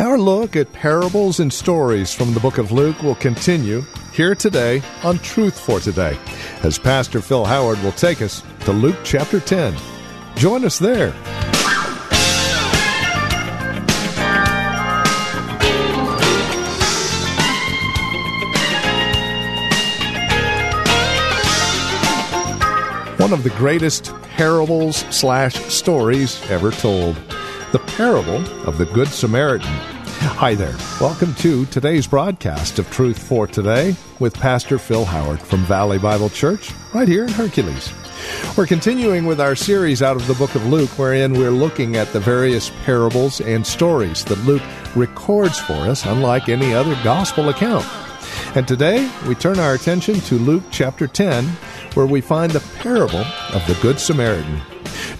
Our look at parables and stories from the book of Luke will continue here today on Truth for Today, as Pastor Phil Howard will take us to Luke chapter 10. Join us there. One of the greatest parables slash stories ever told the parable of the Good Samaritan. Hi there. Welcome to today's broadcast of Truth for Today with Pastor Phil Howard from Valley Bible Church, right here in Hercules. We're continuing with our series out of the book of Luke, wherein we're looking at the various parables and stories that Luke records for us, unlike any other gospel account. And today we turn our attention to Luke chapter 10, where we find the parable of the Good Samaritan.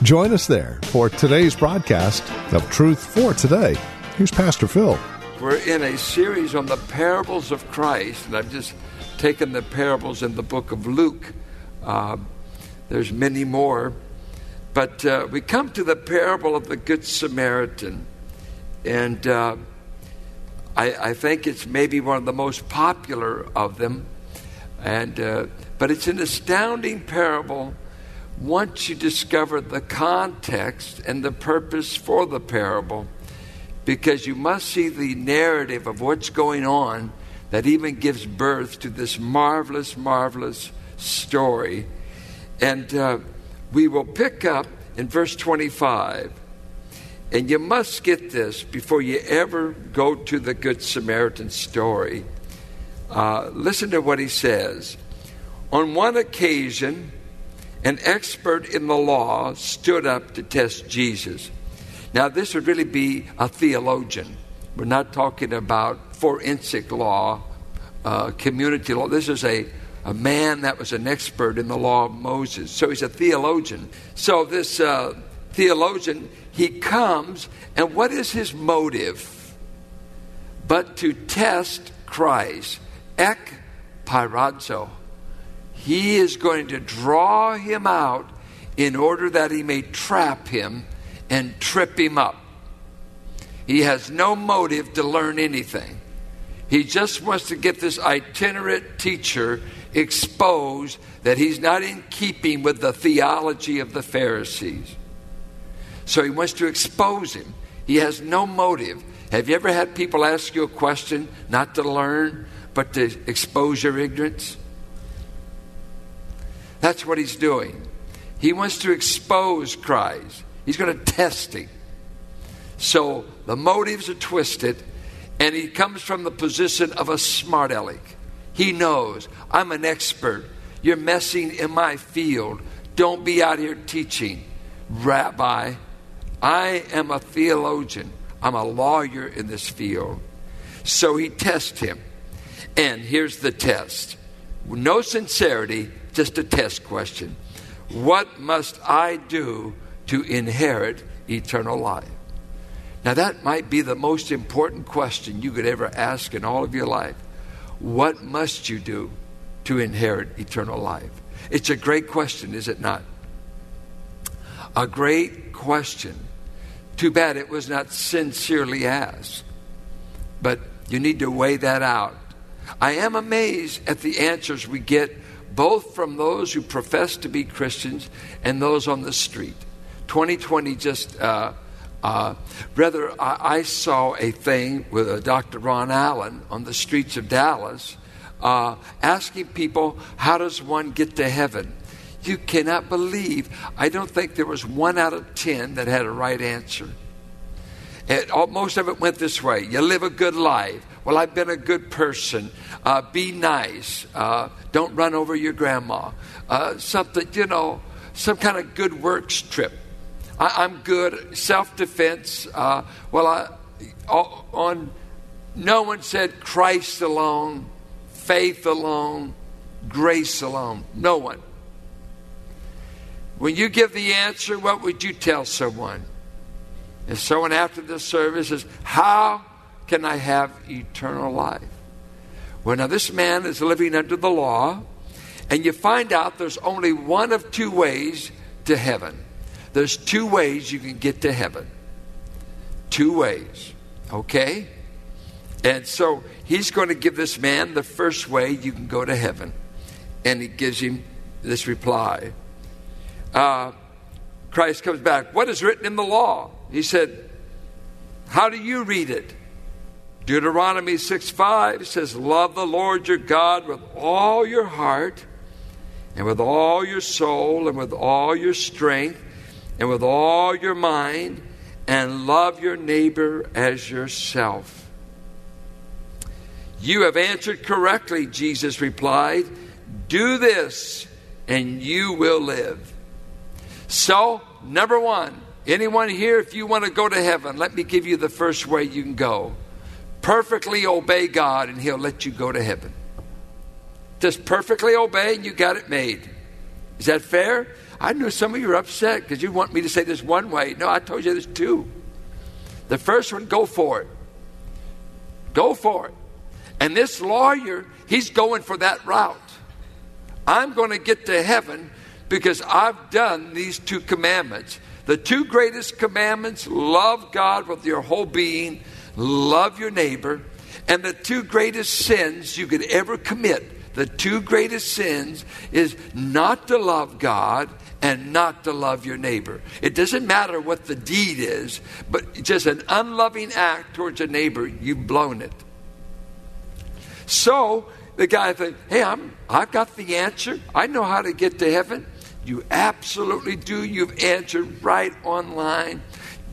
Join us there for today's broadcast of Truth for Today. Here's Pastor Phil. We're in a series on the parables of Christ, and I've just taken the parables in the book of Luke. Uh, there's many more. But uh, we come to the parable of the Good Samaritan, and uh, I, I, think it's maybe one of the most popular of them. And, uh, but it's an astounding parable once you discover the context and the purpose for the parable, because you must see the narrative of what's going on that even gives birth to this marvelous, marvelous story. And uh, we will pick up in verse 25. And you must get this before you ever go to the Good Samaritan story. Uh, listen to what he says. On one occasion, an expert in the law stood up to test Jesus. Now, this would really be a theologian. We're not talking about forensic law, uh, community law. This is a, a man that was an expert in the law of Moses. So he's a theologian. So this uh, theologian, he comes, and what is his motive? But to test Christ. Ek pyrazo. He is going to draw him out in order that he may trap him and trip him up. He has no motive to learn anything. He just wants to get this itinerant teacher exposed that he's not in keeping with the theology of the Pharisees. So he wants to expose him. He has no motive. Have you ever had people ask you a question not to learn, but to expose your ignorance? That's what he's doing. He wants to expose Christ, he's going to test him. So the motives are twisted, and he comes from the position of a smart aleck. He knows, I'm an expert. You're messing in my field. Don't be out here teaching. Rabbi, I am a theologian. I'm a lawyer in this field. So he tests him. And here's the test no sincerity, just a test question. What must I do to inherit eternal life? Now, that might be the most important question you could ever ask in all of your life. What must you do to inherit eternal life? It's a great question, is it not? A great question. Too bad it was not sincerely asked. But you need to weigh that out. I am amazed at the answers we get both from those who profess to be Christians and those on the street. 2020 just, uh, uh, rather, I, I, saw a thing with uh, Dr. Ron Allen on the streets of Dallas uh, asking people, How does one get to heaven? You cannot believe. I don't think there was one out of ten that had a right answer. It, most of it went this way you live a good life. Well, I've been a good person. Uh, be nice. Uh, don't run over your grandma. Something, you know, some kind of good works trip. I, am good. Self defense. Uh, well, I, on no one said Christ alone, faith alone, grace alone. No one. When you give the answer, what would you tell someone? If someone after the service says, How can I have eternal life? Well, now this man is living under the law, and you find out there's only one of two ways to heaven. There's two ways you can get to heaven. Two ways. Okay? And so he's going to give this man the first way you can go to heaven. And he gives him this reply. Uh, Christ comes back. What is written in the law? He said, How do you read it? Deuteronomy 6 5 says, Love the Lord your God with all your heart, and with all your soul, and with all your strength, and with all your mind, and love your neighbor as yourself. You have answered correctly, Jesus replied. Do this, and you will live. So, number one, anyone here, if you want to go to heaven, let me give you the first way you can go. Perfectly obey God, and He'll let you go to heaven. Just perfectly obey, and you got it made. Is that fair? I know some of you are upset because you want me to say this one way. No, I told you there's two. The first one, go for it. Go for it. And this lawyer, he's going for that route. I'm going to get to heaven because I've done these two commandments. The two greatest commandments love God with your whole being, love your neighbor. And the two greatest sins you could ever commit, the two greatest sins, is not to love God and not to love your neighbor. It doesn't matter what the deed is, but just an unloving act towards a neighbor, you've blown it. So the guy thinks, hey, I'm, I've got the answer. I know how to get to heaven. You absolutely do. You've answered right online.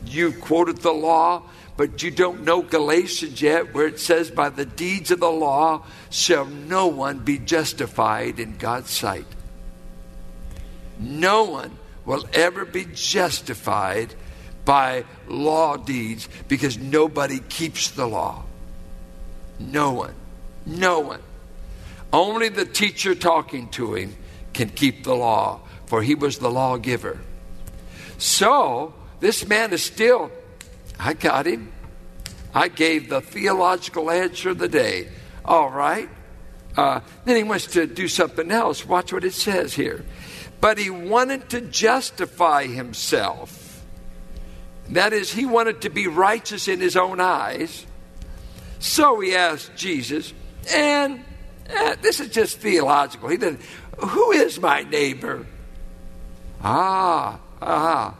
You've quoted the law, but you don't know Galatians yet, where it says, By the deeds of the law shall no one be justified in God's sight. No one will ever be justified by law deeds because nobody keeps the law. No one. No one. Only the teacher talking to him can keep the law for he was the lawgiver. So, this man is still, I got him. I gave the theological answer of the day. All right. Uh, then he wants to do something else. Watch what it says here. But he wanted to justify himself. That is, he wanted to be righteous in his own eyes. So he asked Jesus, and uh, this is just theological. He did, Who is my neighbor? Ah, ah.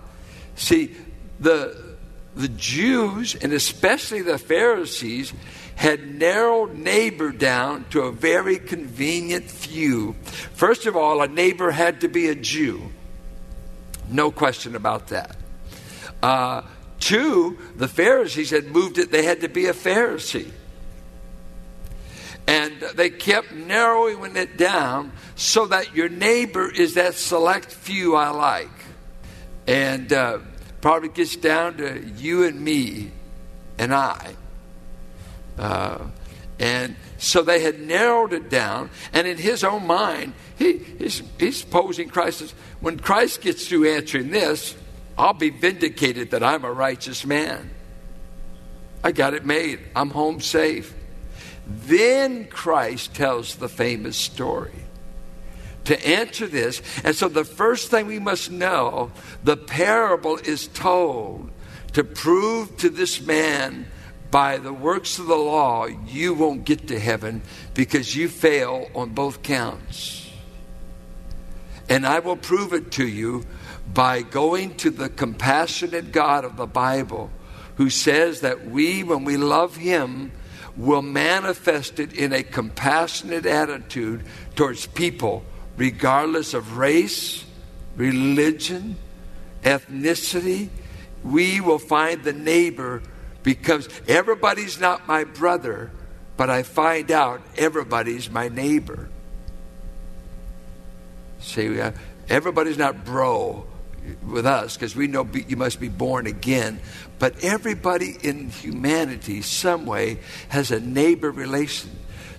See, the, the Jews, and especially the Pharisees, had narrowed neighbor down to a very convenient few. First of all, a neighbor had to be a Jew. No question about that. Uh, two, the Pharisees had moved it, they had to be a Pharisee. And they kept narrowing it down so that your neighbor is that select few I like. And uh, probably gets down to you and me and I. Uh, and so they had narrowed it down. And in his own mind, he, he's, he's posing Christ as when Christ gets through answering this, I'll be vindicated that I'm a righteous man. I got it made. I'm home safe. Then Christ tells the famous story to answer this. And so the first thing we must know the parable is told to prove to this man by the works of the law you won't get to heaven because you fail on both counts. And I will prove it to you by going to the compassionate God of the Bible who says that we, when we love Him, will manifest it in a compassionate attitude towards people, regardless of race, religion, ethnicity. We will find the neighbor because everybody's not my brother, but I find out everybody's my neighbor. See, everybody's not bro. with us because we know you must be born again. But everybody in humanity, some way, has a neighbor relation.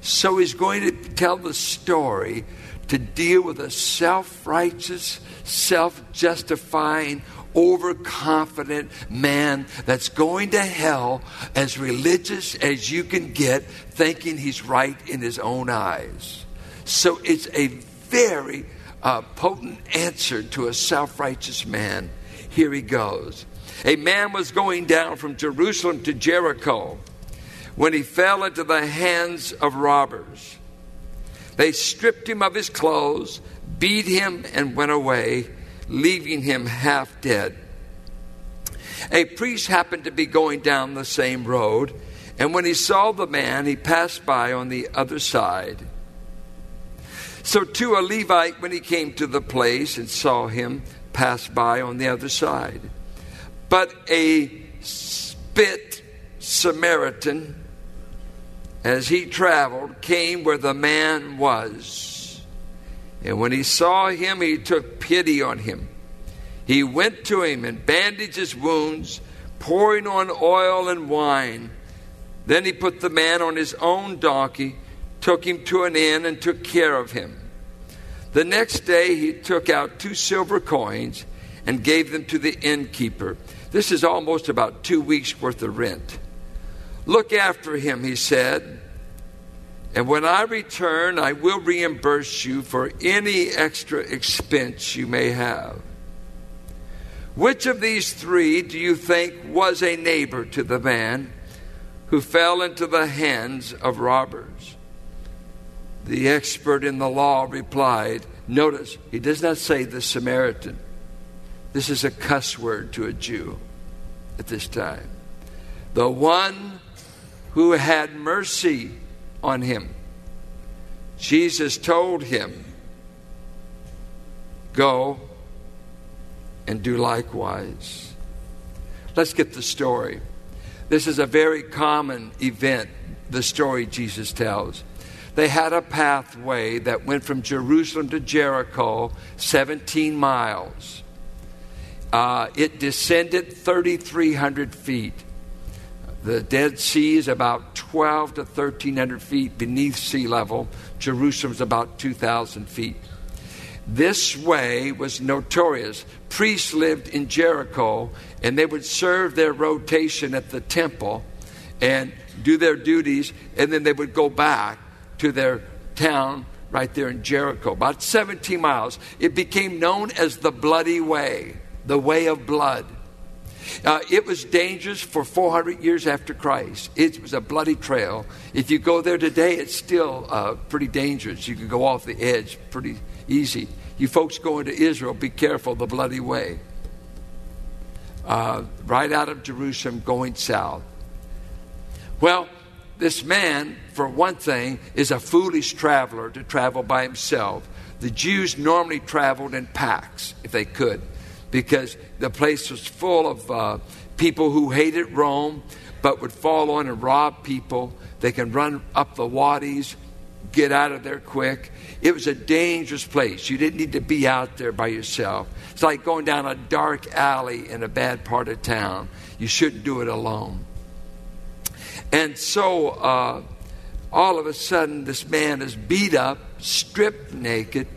So he's going to tell the story to deal with a self righteous, self justifying, overconfident man that's going to hell as religious as you can get, thinking he's right in his own eyes. So it's a very uh, potent answer to a self righteous man. Here he goes. A man was going down from Jerusalem to Jericho when he fell into the hands of robbers. They stripped him of his clothes, beat him, and went away, leaving him half dead. A priest happened to be going down the same road, and when he saw the man, he passed by on the other side. So, too, a Levite, when he came to the place and saw him, pass by on the other side. But a spit Samaritan, as he traveled, came where the man was. And when he saw him, he took pity on him. He went to him and bandaged his wounds, pouring on oil and wine. Then he put the man on his own donkey took him to an inn, and took care of him. The next day he took out two silver coins and gave them to the innkeeper. This is almost about two weeks' worth of rent. Look after him, he said, and when I return, I will reimburse you for any extra expense you may have. Which of these three do you think was a neighbor to the man who fell into the hands of robbers? The expert in the law replied, Notice, he does not say the Samaritan. This is a cuss word to a Jew at this time. The one who had mercy on him. Jesus told him, Go and do likewise. Let's get the story. This is a very common event, the story Jesus tells they had a pathway that went from Jerusalem to Jericho, 17 miles. Uh, it descended 3,300 feet. The Dead Sea is about 12 to 1,300 feet beneath sea level. Jerusalem is about 2,000 feet. This way was notorious. Priests lived in Jericho, and they would serve their rotation at the temple and do their duties, and then they would go back to their town right there in Jericho, about 17 miles. It became known as the Bloody Way, the Way of Blood. Uh, it was dangerous for 400 years after Christ. It was a bloody trail. If you go there today, it's still uh, pretty dangerous. You can go off the edge pretty easy. You folks going to Israel, be careful, the bloody way. Uh, right out of Jerusalem going south. Well, this man, for one thing, is a foolish traveler to travel by himself. The Jews normally traveled in packs if they could, because the place was full of uh, people who hated Rome but would fall on and rob people. They can run up the wadis, get out of there quick. It was a dangerous place. You didn't need to be out there by yourself. It's like going down a dark alley in a bad part of town. You shouldn't do it alone. And so uh, all of a sudden, this man is beat up, stripped naked,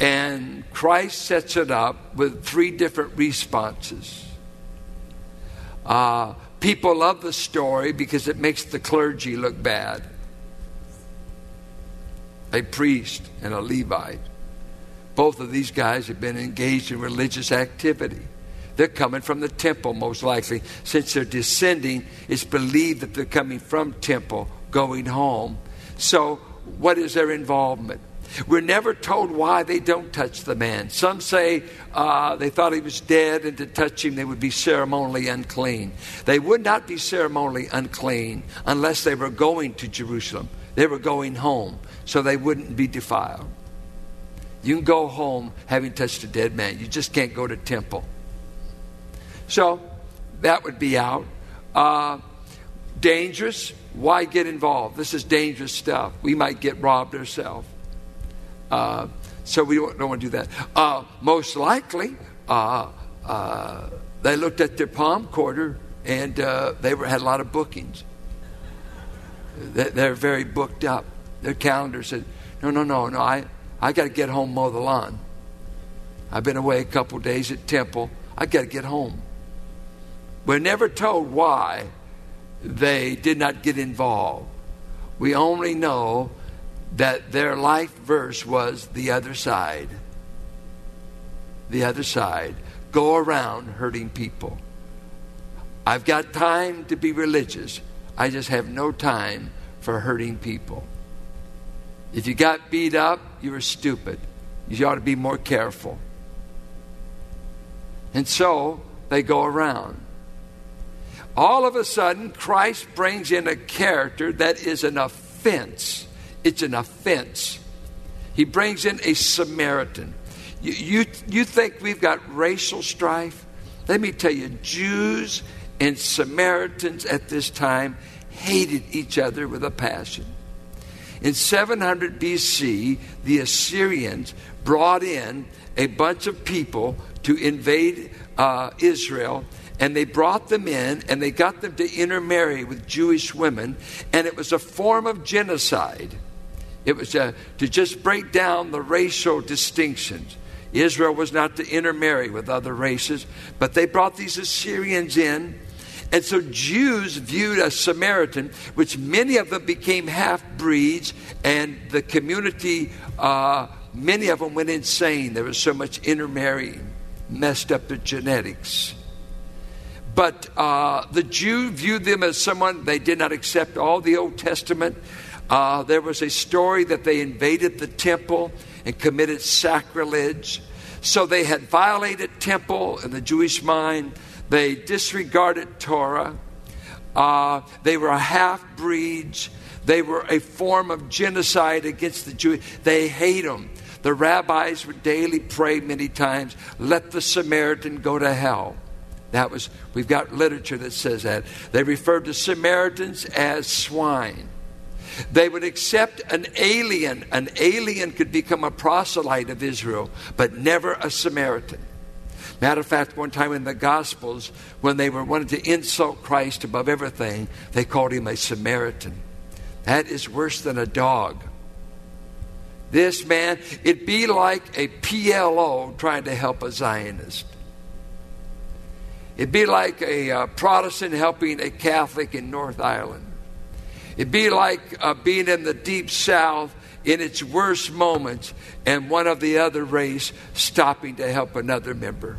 and Christ sets it up with three different responses. Uh, people love the story because it makes the clergy look bad. A priest and a Levite. Both of these guys have been engaged in religious activity. They're coming from the temple, most likely. Since they're descending, it's believed that they're coming from temple, going home. So, what is their involvement? We're never told why they don't touch the man. Some say uh, they thought he was dead, and to touch him, they would be ceremonially unclean. They would not be ceremonially unclean unless they were going to Jerusalem. They were going home, so they wouldn't be defiled. You can go home having touched a dead man. You just can't go to temple. So that would be out. Uh, dangerous. Why get involved? This is dangerous stuff. We might get robbed ourselves. Uh, so we don't, don't, want to do that. Uh, most likely, uh, uh, they looked at their palm quarter and uh, they were, had a lot of bookings. They're very booked up. Their calendar said, no, no, no, no, I, I got to get home, mow the lawn. I've been away a couple days at temple. I got to get home. We're never told why they did not get involved. We only know that their life verse was the other side. The other side. Go around hurting people. I've got time to be religious. I just have no time for hurting people. If you got beat up, you were stupid. You ought to be more careful. And so they go around. All of a sudden, Christ brings in a character that is an offense. It's an offense. He brings in a Samaritan. You, you, you think we've got racial strife? Let me tell you, Jews and Samaritans at this time hated each other with a passion. In 700 BC, the Assyrians brought in a bunch of people to invade uh, Israel, and they brought them in and they got them to intermarry with Jewish women, and it was a form of genocide. It was uh, to just break down the racial distinctions. Israel was not to intermarry with other races, but they brought these Assyrians in. And so Jews viewed a Samaritan, which many of them became half breeds, and the community, uh, many of them went insane. There was so much intermarrying, messed up the genetics. But uh, the Jew viewed them as someone, they did not accept all the Old Testament. Uh, there was a story that they invaded the temple and committed sacrilege. So they had violated temple in the Jewish mind. They disregarded Torah. Uh, they were half breeds. They were a form of genocide against the Jews. They hate them. The rabbis would daily pray many times, let the Samaritan go to hell. That was, we've got literature that says that. They referred to Samaritans as swine. They would accept an alien. An alien could become a proselyte of Israel, but never a Samaritan. Matter of fact, one time in the Gospels, when they were wanting to insult Christ above everything, they called him a Samaritan. That is worse than a dog. This man, it'd be like a PLO trying to help a Zionist. It'd be like a uh, Protestant helping a Catholic in North Ireland. It'd be like uh, being in the deep south in its worst moments and one of the other race stopping to help another member.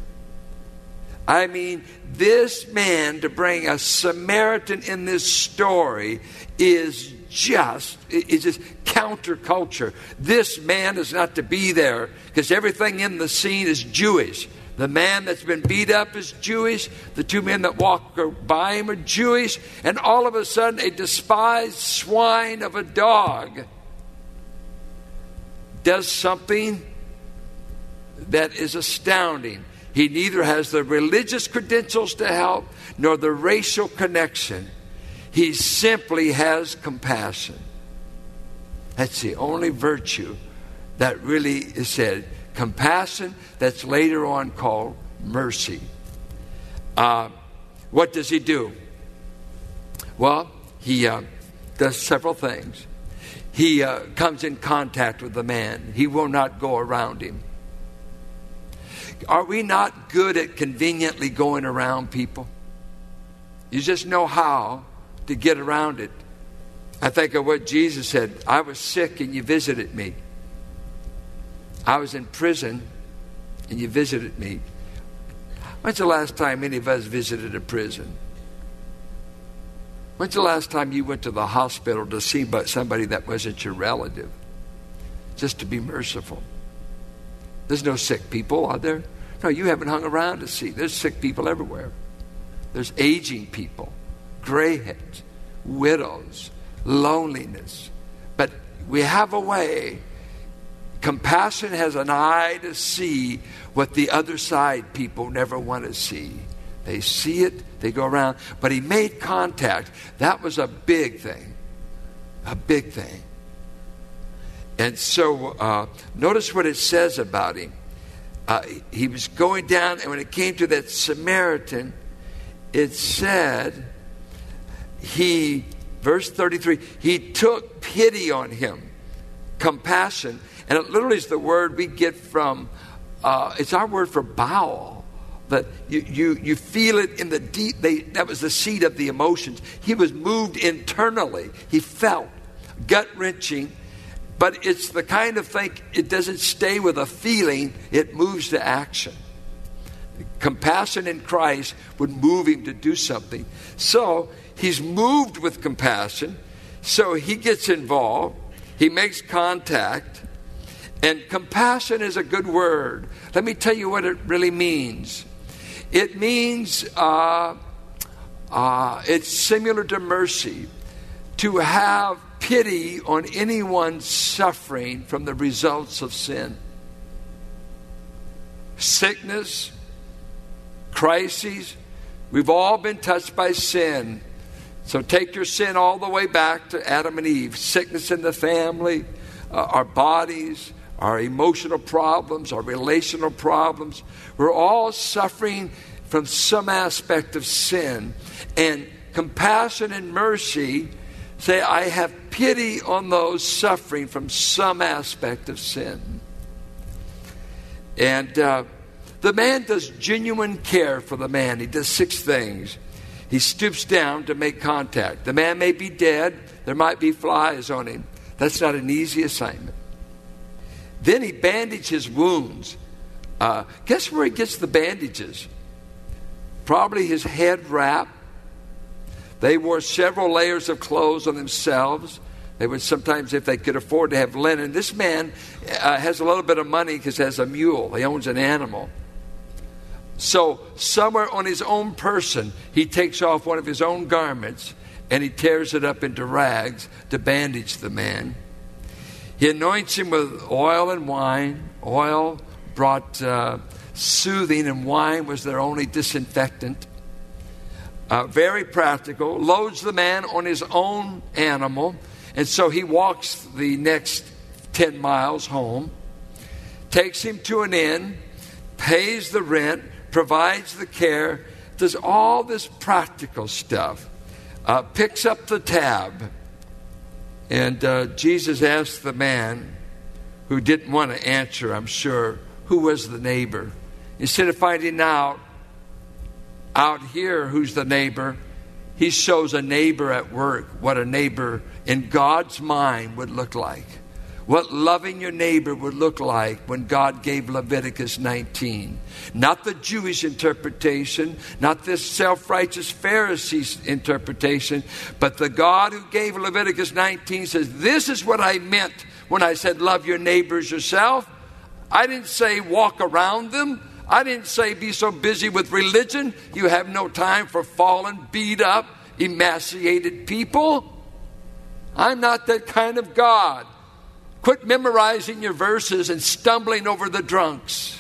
I mean, this man to bring a Samaritan in this story is just is just counterculture. This man is not to be there because everything in the scene is Jewish. The man that's been beat up is Jewish. The two men that walk by him are Jewish. And all of a sudden, a despised swine of a dog does something that is astounding. He neither has the religious credentials to help nor the racial connection. He simply has compassion. That's the only virtue that really is said compassion that's later on called mercy. Uh, what does he do? Well, he uh, does several things. He uh, comes in contact with the man, he will not go around him. Are we not good at conveniently going around people? You just know how to get around it. I think of what Jesus said I was sick and you visited me. I was in prison and you visited me. When's the last time any of us visited a prison? When's the last time you went to the hospital to see somebody that wasn't your relative? Just to be merciful. There's no sick people, are there? No, you haven't hung around to see. There's sick people everywhere. There's aging people, gray heads, widows, loneliness. But we have a way Compassion has an eye to see what the other side people never want to see. They see it, they go around. But he made contact. That was a big thing. A big thing. And so, uh, notice what it says about him. uh, he was going down, and when it came to that Samaritan, it said, he, verse 33, he took pity on him, compassion. And it literally is the word we get from, uh, it's our word for bowel. That you, you, you feel it in the deep, they, that was the seat of the emotions. He was moved internally. He felt gut wrenching, but it's the kind of thing, it doesn't stay with a feeling, it moves to action. Compassion in Christ would move him to do something. So he's moved with compassion, so he gets involved, he makes contact, and compassion is a good word. Let me tell you what it really means. It means uh, uh, it's similar to mercy to have pity on anyone suffering from the results of sin. Sickness, crises, we've all been touched by sin. So take your sin all the way back to Adam and Eve sickness in the family, uh, our bodies, our emotional problems, our relational problems. We're all suffering from some aspect of sin. And compassion and mercy Say, I have pity on those suffering from some aspect of sin. And uh, the man does genuine care for the man. He does six things. He stoops down to make contact. The man may be dead, there might be flies on him. That's not an easy assignment. Then he bandages his wounds. Uh, guess where he gets the bandages? Probably his head wrap they wore several layers of clothes on themselves. They would sometimes, if they could afford to have linen. This man uh, has a little bit of money because he has a mule, he owns an animal. So, somewhere on his own person, he takes off one of his own garments and he tears it up into rags to bandage the man. He anoints him with oil and wine. Oil brought uh, soothing, and wine was their only disinfectant uh, very practical, loads the man on his own animal, and so he walks the next 10 miles home, takes him to an inn, pays the rent, provides the care, does all this practical stuff, uh, picks up the tab. And uh, Jesus asked the man who didn't want to answer, I'm sure, who was the neighbor. Instead of finding out out here, who's the neighbor? He shows a neighbor at work what a neighbor in God's mind would look like. What loving your neighbor would look like when God gave Leviticus 19. Not the Jewish interpretation, not this self righteous Pharisees interpretation, but the God who gave Leviticus 19 says, This is what I meant when I said, Love your neighbors yourself. I didn't say walk around them. I didn't say be so busy with religion you have no time for fallen, beat up, emaciated people. I'm not that kind of God. Quit memorizing your verses and stumbling over the drunks.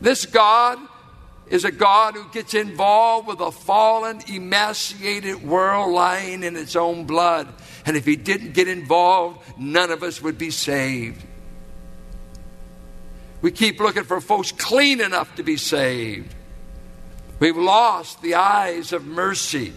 This God is a God who gets involved with a fallen, emaciated world lying in its own blood. And if he didn't get involved, none of us would be saved. We keep looking for folks clean enough to be saved. We've lost the eyes of mercy.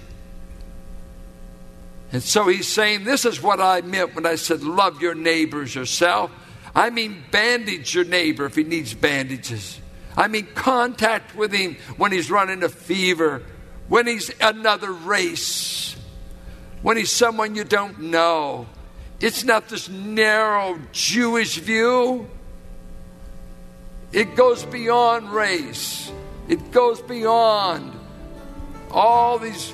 And so he's saying, This is what I meant when I said, Love your neighbors yourself. I mean, bandage your neighbor if he needs bandages. I mean, contact with him when he's running a fever, when he's another race, when he's someone you don't know. It's not this narrow Jewish view. It goes beyond race, it goes beyond all these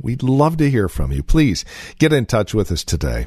We'd love to hear from you. Please get in touch with us today.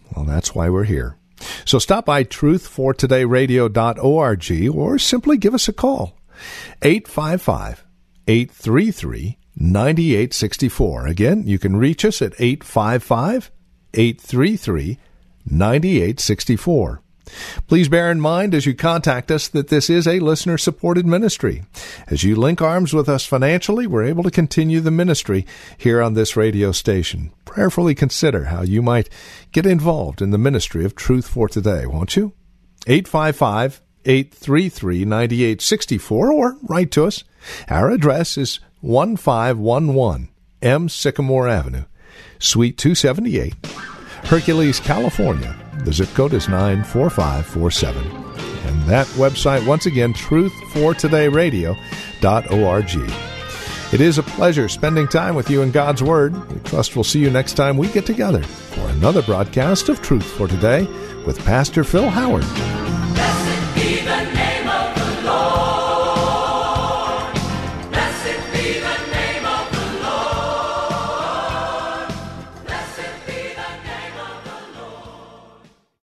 well, that's why we're here. So stop by truthfortodayradio.org or simply give us a call. 855 833 9864. Again, you can reach us at 855 833 9864. Please bear in mind as you contact us that this is a listener supported ministry. As you link arms with us financially, we're able to continue the ministry here on this radio station. Prayerfully consider how you might get involved in the ministry of Truth for Today, won't you? 855 833 9864 or write to us. Our address is 1511 M. Sycamore Avenue, Suite 278, Hercules, California the zip code is 94547. And that website, once again, truthfortodayradio.org. It is a pleasure spending time with you in God's Word. We trust we'll see you next time we get together for another broadcast of Truth for Today with Pastor Phil Howard.